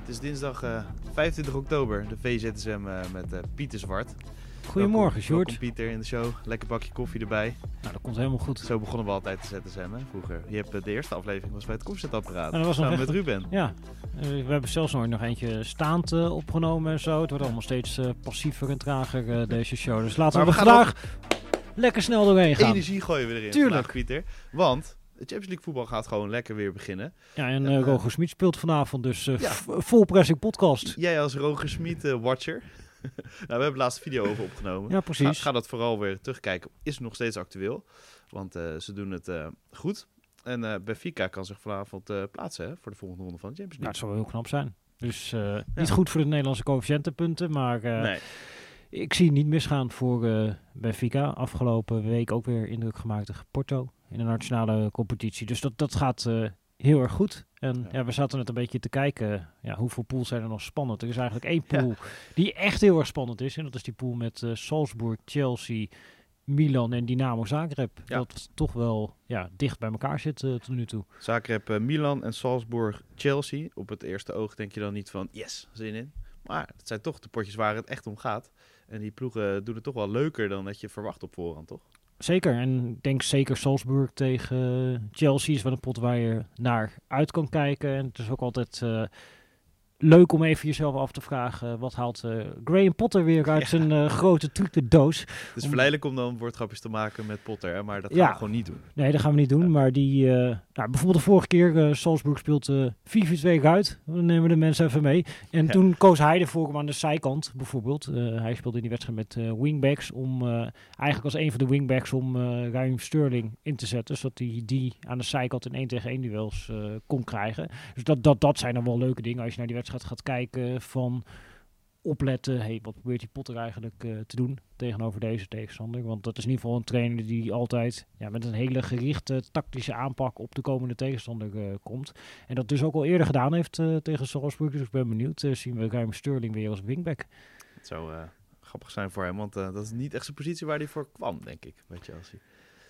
Het is dinsdag uh, 25 oktober, de VZSM uh, met uh, Pieter Zwart. Goedemorgen, Sjoerd. Welkom Pieter in de show. Lekker bakje koffie erbij. Nou, dat komt helemaal goed. Zo begonnen we altijd te ZSM hè, vroeger. Je hebt, de eerste aflevering was bij het koffiezetapparaat. Nou, dat was nog echt- met Ruben. Ja, eh, we hebben zelfs nooit nog eentje staand eh, opgenomen en zo. Het wordt allemaal steeds eh, passiever en trager, eh, deze show. Dus laten Maar we, we gaan vandaag lekker snel doorheen gaan. Energie gooien we erin Tuurlijk. Pieter. Want de Champions League voetbal gaat gewoon lekker weer beginnen. Ja, en eh eh, Roger Smit speelt vanavond, dus eh, Ja. v- full pressing podcast. Jij als Roger Smit eh, watcher. nou, we hebben de laatste video over opgenomen. Ja, precies. ga dat vooral weer terugkijken. Is nog steeds actueel. Want eh, ze doen het eh, goed. En eh Benfica kan zich vanavond eh, plaatsen hè, voor de volgende ronde van de Champions Nou, het League. zou wel heel knap zijn. Dus eh, niet goed voor de Nederlandse coëfficiëntenpunten, maar eh, nee. ik zie het niet misgaan voor eh Benfica. Afgelopen week ook weer indruk gemaakt tegen Porto in de nationale competitie. Dus dat, dat gaat eh, heel erg goed. En Ja. ja. we zaten net een beetje te kijken, ja, hoeveel pools zijn er nog spannend? Er is eigenlijk één Ja. pool die echt heel erg spannend is. En dat is die pool met eh, Salzburg, Chelsea, Milan en Dynamo Zagreb. Ja. Dat toch wel ja, dicht bij elkaar zit eh, tot nu toe. Zagreb, eh, Milan en Salzburg, Chelsea. Op het eerste oog denk je dan niet van yes, zin in. Maar het zijn toch de potjes waar het echt om gaat. En die ploegen doen het toch wel leuker dan dat je verwacht op voorhand, toch? Zeker, en ik denk zeker Salzburg tegen Chelsea is wel een pot waar je naar uit kan kijken. En het is ook altijd eh, leuk om even jezelf af te vragen, wat haalt eh, Graham Potter weer uit Ja. zijn eh, grote trucendoos? Het is Om- verleidelijk om dan woordgrapjes te maken met Potter, hè, maar dat gaan Ja. we gewoon niet doen. Nee, dat gaan we niet doen, maar die, nou, bijvoorbeeld de vorige keer, eh, Salzburg speelt eh 4-4-2 uit. Dan nemen we de mensen even mee. En Ja. toen koos hij ervoor om aan de zijkant, bijvoorbeeld, eh, hij speelde in die wedstrijd met wingbacks, om eigenlijk als een van de wingbacks om Raheem Sterling in te zetten, zodat hij die aan de zijkant in 1 tegen 1 duels kon krijgen. Dus dat, dat, dat zijn dan wel leuke dingen als je naar die wedstrijd gaat kijken van opletten, hey, wat probeert die Potter eigenlijk eh, te doen tegenover deze tegenstander? Want dat is in ieder geval een trainer die altijd ja, met een hele gerichte tactische aanpak op de komende tegenstander eh, komt. En dat dus ook al eerder gedaan heeft eh, tegen Salzburg. Dus ik ben benieuwd. zien we Ruim Sterling weer als wingback? Het zou grappig zijn voor hem, want dat is niet echt zijn positie waar hij voor kwam, denk ik, bij Chelsea.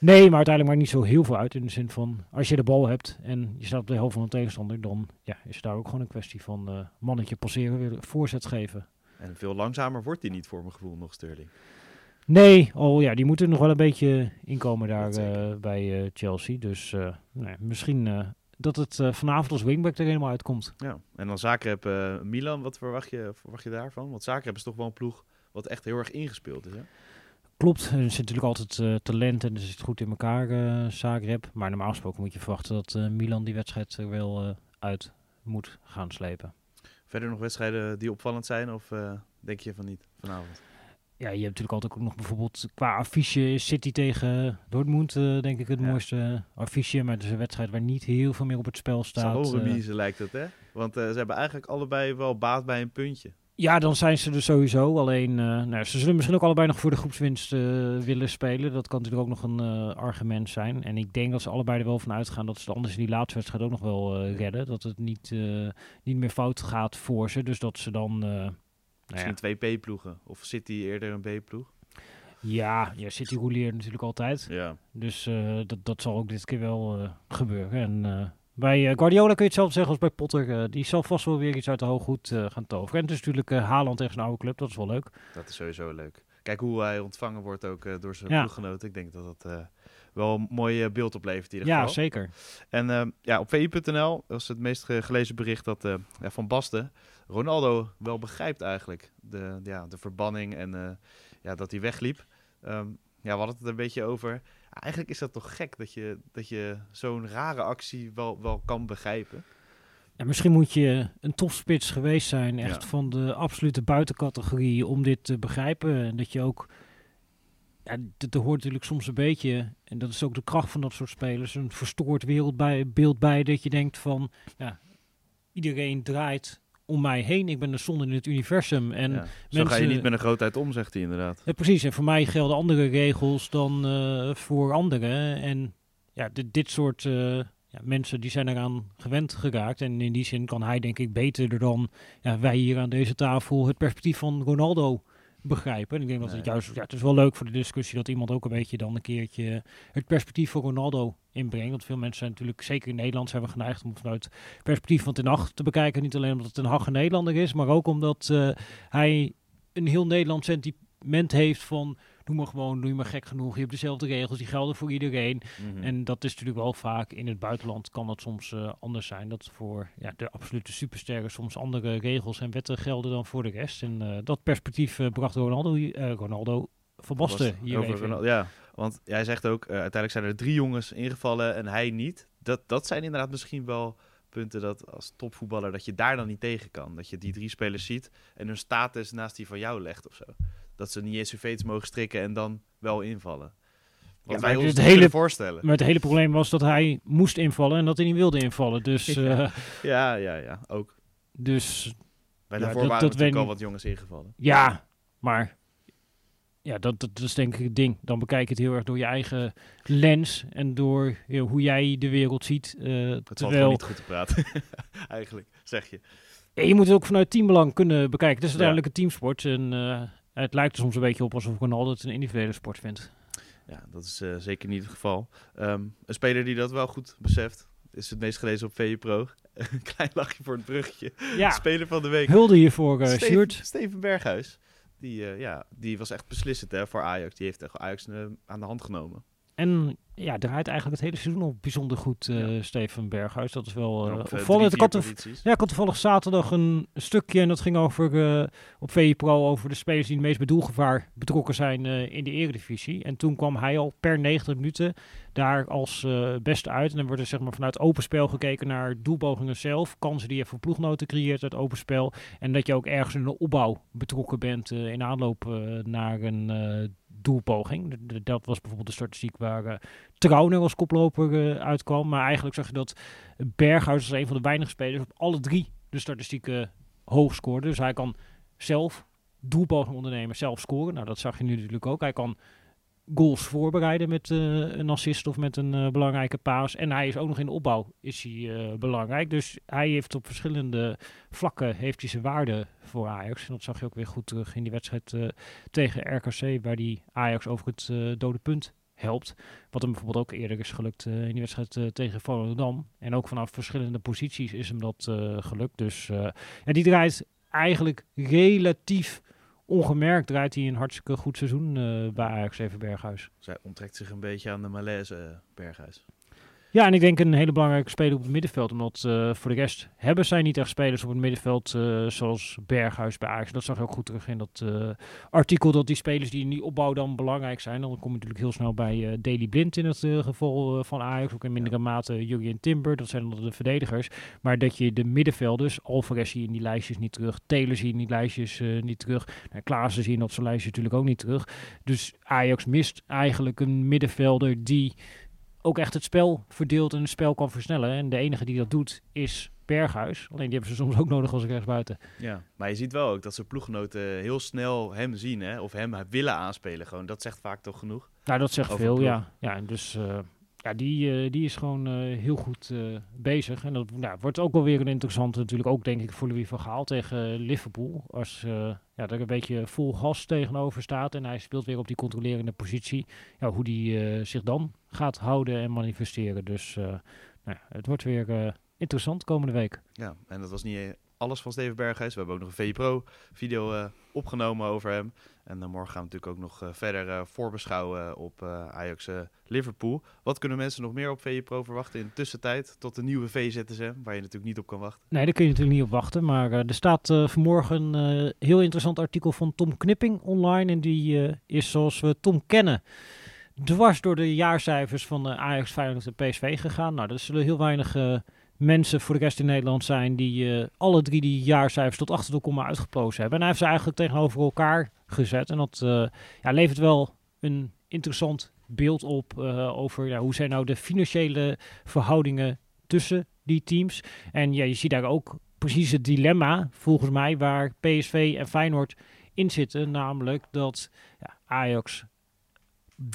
Nee, maar uiteindelijk maakt niet zo heel veel uit. In de zin van, als je de bal hebt en je staat op de helft van een tegenstander, dan ja, is het daar ook gewoon een kwestie van mannetje passeren, weer voorzet geven. En veel langzamer wordt hij niet voor mijn gevoel nog, Sterling. Nee, oh ja, die moeten nog wel een beetje inkomen daar eh, bij eh, Chelsea. Dus eh, nee, misschien eh, dat het vanavond als wingback er helemaal uitkomt. Ja, en dan Zagreb, eh Milan, wat verwacht je, verwacht je daarvan? Want Zagreb is toch wel een ploeg wat echt heel erg ingespeeld is, hè? Klopt, er zit natuurlijk altijd eh, talent en er zit goed in elkaar, eh Zagreb. Maar normaal gesproken moet je verwachten dat eh, Milan die wedstrijd er wel eh, uit moet gaan slepen. Verder nog wedstrijden die opvallend zijn, of eh, denk je van niet vanavond? Ja, je hebt natuurlijk altijd ook nog bijvoorbeeld qua affiche City tegen Dortmund, eh, denk ik het Ja. mooiste affiche. Maar het is een wedstrijd waar niet heel veel meer op het spel staat. Eh. remise lijkt het, hè? Want eh, ze hebben eigenlijk allebei wel baat bij een puntje. Ja, dan zijn ze er sowieso. Alleen, eh, nou, ze zullen misschien ook allebei nog voor de groepswinst eh, willen spelen. Dat kan natuurlijk ook nog een eh, argument zijn. En ik denk dat ze allebei er wel van uitgaan dat ze anders in die laatste wedstrijd ook nog wel redden. Dat het niet, niet meer fout gaat voor ze. Dus dat ze dan... nou ja, Misschien twee B-ploegen. Of City eerder een B-ploeg. ja, ja, City rouleert natuurlijk altijd. Ja. Dus dat, dat zal ook dit keer wel gebeuren. En bij eh, Guardiola kun je hetzelfde zeggen als bij Potter. Eh, die zal vast wel weer iets uit de hooghoed eh gaan toveren. En het is natuurlijk eh, Haaland tegen zijn oude club. Dat is wel leuk. Dat is sowieso leuk. Kijk hoe hij ontvangen wordt ook door zijn Ja. ploeggenoten. Ik denk dat dat wel een mooi beeld oplevert in ieder Ja, geval. zeker. En ja, op VI.nl was het meest ge- gelezen bericht dat ja, Van Basten Ronaldo wel begrijpt eigenlijk. De, ja, de verbanning en ja, dat hij wegliep. Ehm, ja, we hadden het er een beetje over. Eigenlijk is dat toch gek dat je, dat je zo'n rare actie wel, wel kan begrijpen. Ja, misschien moet je een topspits geweest zijn, echt Ja. van de absolute buitencategorie, om dit te begrijpen. En dat je ook, ja, dat hoort natuurlijk soms een beetje, en dat is ook de kracht van dat soort spelers, een verstoord wereldbeeld bij, dat je denkt van, ja, iedereen draait om mij heen. Ik ben de zon in het universum. En ja. Zo ga je niet met een grootheid om, zegt hij inderdaad. ja, precies. En voor mij gelden andere regels dan eh, voor anderen. En ja, dit, dit soort eh, ja, mensen die zijn eraan gewend geraakt. En in die zin kan hij denk ik beter dan ja, wij hier aan deze tafel het perspectief van Ronaldo begrijpen. En ik denk dat het juist, ja, het is wel leuk voor de discussie dat iemand ook een beetje dan een keertje het perspectief van Ronaldo inbrengt. Want veel mensen zijn natuurlijk, zeker in Nederland, zijn we geneigd om vanuit het perspectief van Ten Hag te bekijken. Niet alleen omdat het een Hag een Nederlander is, maar ook omdat eh, hij een heel Nederlands sentiment heeft van doe maar gewoon, doe je maar gek genoeg. Je hebt dezelfde regels, die gelden voor iedereen. Mhm. En dat is natuurlijk wel vaak in het buitenland kan dat soms eh, anders zijn. Dat voor ja, de absolute supersterren soms andere regels en wetten gelden dan voor de rest. En eh, dat perspectief eh, bracht Ronaldo, Ronaldo van Basten hier over even in. Ronaldo- Ja, want jij zegt ook, uiteindelijk zijn er drie jongens ingevallen en hij niet. Dat, dat zijn inderdaad misschien wel punten dat als topvoetballer dat je daar dan niet tegen kan. Dat je die drie spelers ziet en hun status naast die van jou legt of zo. Dat ze niet eens hun veters mogen strikken en dan wel invallen. Wat maar wij ons het hele- voorstellen. Maar het hele probleem was dat hij moest invallen en dat hij niet wilde invallen. Dus, Ja. eh, Ja, ja, ja, ook. dus Bij Ja, daarvoor dat- waren dat natuurlijk al wat jongens ingevallen. ja, maar ja, dat, dat is denk ik het ding. Dan bekijk je het heel erg door je eigen lens en door ja, hoe jij de wereld ziet. eh, Het terwijl niet goed te praten, eigenlijk, zeg je. Ja, je moet het ook vanuit teambelang kunnen bekijken. Het is uiteindelijk een teamsport. En eh, het lijkt er soms een beetje op alsof Ronaldo het een individuele sport vindt. Ja, dat is eh, zeker niet het geval. Ehm, een speler die dat wel goed beseft, is het meest gelezen op VE Pro. Een klein lachje voor het bruggetje. Ja, Speler van de week. hulde hiervoor, uh, Steven. Steven Berghuis. Die, eh, ja, die was echt beslissend hè, voor Ajax. Die heeft echt Ajax eh, aan de hand genomen. En ja, draait eigenlijk het hele seizoen al bijzonder goed, eh, Ja. Steven Berghuis. Dat is wel eh, opvallend. Ik had, ja, ik had toevallig zaterdag een stukje en dat ging over op VE Pro over de spelers die het meest bij doelgevaar betrokken zijn in de eredivisie. En toen kwam hij al per 90 minuten daar als beste uit. En dan wordt er zeg maar vanuit open spel gekeken naar doelpogingen zelf, kansen die je voor ploegnoten creëert uit open spel. En dat je ook ergens in de opbouw betrokken bent in aanloop naar een doelpoging. Dat was bijvoorbeeld de statistiek waar Trauner als koploper eh, uitkwam. Maar eigenlijk zag je dat Berghuis als een van de weinige spelers op alle drie de statistieken hoog scoorde. Dus hij kan zelf doelpoging ondernemen, zelf scoren. Nou, dat zag je nu natuurlijk ook. Hij kan goals voorbereiden met eh, een assist of met een eh, belangrijke paas. En hij is ook nog in de opbouw is hij, eh, belangrijk. Dus hij heeft op verschillende vlakken heeft hij zijn waarde voor Ajax. En dat zag je ook weer goed terug in die wedstrijd tegen RKC, waar die Ajax over het dode punt helpt. Wat hem bijvoorbeeld ook eerder is gelukt in die wedstrijd eh, tegen Volendam. En ook vanaf verschillende posities is hem dat gelukt. Dus ja, die draait eigenlijk relatief ongemerkt draait hij een hartstikke goed seizoen eh, bij Ajax even Berghuis. Zij onttrekt zich een beetje aan de malaise, eh, Berghuis. Ja, en ik denk een hele belangrijke speler op het middenveld. Omdat eh, voor de rest hebben zij niet echt spelers op het middenveld eh, zoals Berghuis bij Ajax. Dat zag je ook goed terug in dat eh, artikel dat die spelers die in die opbouw dan belangrijk zijn. Dan kom je natuurlijk heel snel bij Daily Blind in het geval van Ajax. Ook in mindere mate Jurgen Timber, dat zijn dan de verdedigers. Maar dat je de middenvelders, Alvarez zie je in die lijstjes niet terug. Taylor zie je in die lijstjes niet terug. Nou, Klaassen zie je op zijn lijstje natuurlijk ook niet terug. Dus Ajax mist eigenlijk een middenvelder die ook echt het spel verdeelt en het spel kan versnellen. En de enige die dat doet is Berghuis. Alleen die hebben ze soms ook nodig als rechtsbuiten. Ja. Maar je ziet wel ook dat zijn ploeggenoten heel snel hem zien, hè? of hem willen aanspelen. Gewoon. Dat zegt vaak toch genoeg. Nou, dat zegt veel, ja. Ja, en dus eh, ja, die, eh, die is gewoon eh, heel goed eh, bezig. En dat nou, wordt ook wel weer een interessante natuurlijk ook denk ik voor Louis van Gaal tegen Liverpool. Als ja, er een beetje vol gas tegenover staat en hij speelt weer op die controlerende positie. Ja, hoe die zich dan gaat houden en manifesteren. Dus nou, het wordt weer interessant komende week. Ja, en dat was niet alles van Steven Berghuis. We hebben ook nog een VPRO video eh, opgenomen over hem. En dan morgen gaan we natuurlijk ook nog eh, verder eh, voorbeschouwen op eh, Ajax eh, Liverpool. Wat kunnen mensen nog meer op VPRO verwachten in de tussentijd tot de nieuwe VZSM, waar je natuurlijk niet op kan wachten? Nee, daar kun je natuurlijk niet op wachten. Maar eh, er staat eh, vanmorgen een eh, heel interessant artikel van Tom Knipping online. En die eh, is zoals we Tom kennen dwars door de jaarcijfers van eh, Ajax, Feyenoord en PSV gegaan. Nou, er zullen heel weinig eh, mensen voor de rest in Nederland zijn die eh, alle drie die jaarcijfers tot achter de komma uitgeplozen hebben. En heeft ze eigenlijk tegenover elkaar gezet. En dat eh, ja, levert wel een interessant beeld op eh, over ja, hoe zijn nou de financiële verhoudingen tussen die teams. En ja, je ziet daar ook precies het dilemma, volgens mij, waar PSV en Feyenoord in zitten. Namelijk dat ja, Ajax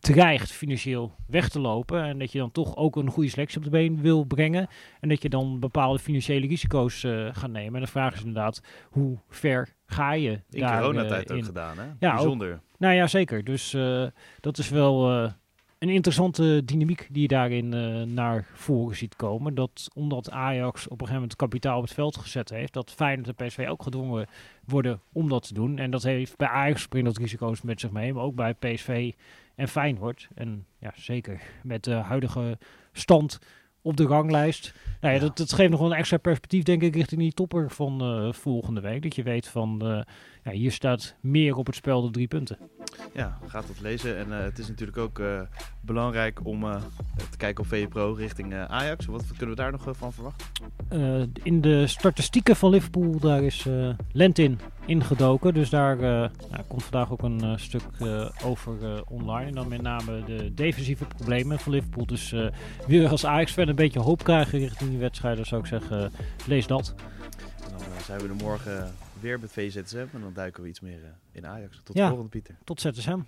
dreigt financieel weg te lopen. En dat je dan toch ook een goede selectie op de been wil brengen. En dat je dan bepaalde financiële risico's eh gaat nemen. En de vraag is inderdaad, hoe ver ga je In daar, coronatijd eh, ook gedaan, hè? Ja, Bijzonder. Nou ja, zeker. Dus eh, dat is wel eh, een interessante dynamiek die je daarin eh, naar voren ziet komen. Dat omdat Ajax op een gegeven moment kapitaal op het veld gezet heeft, dat Feyenoord en PSV ook gedwongen worden om dat te doen. En dat heeft bij Ajax brengt dat risico's met zich mee, maar ook bij PSV en Feyenoord. En ja, zeker met de huidige stand op de ranglijst. Nou ja, Ja. Dat, dat geeft nog wel een extra perspectief, denk ik, richting die topper van eh, volgende week. Dat je weet van, eh, ja, hier staat meer op het spel dan drie punten. Ja, gaat dat lezen. En eh, het is natuurlijk ook belangrijk om te kijken op VPRO richting Ajax. Wat, kunnen we daar nog van verwachten? In de statistieken van Liverpool, daar is Lentin ingedoken. Dus daar eh, nou, komt vandaag ook een eh, stuk eh, over online. En dan met name de defensieve problemen van Liverpool. Dus wil je als Ajax-fan een beetje hoop krijgen richting die wedstrijden, zou ik zeggen, lees dat. En dan zijn we er morgen weer met VZSM. En dan duiken we iets meer in Ajax. Tot Ja. de volgende, Pieter. Tot ZSM.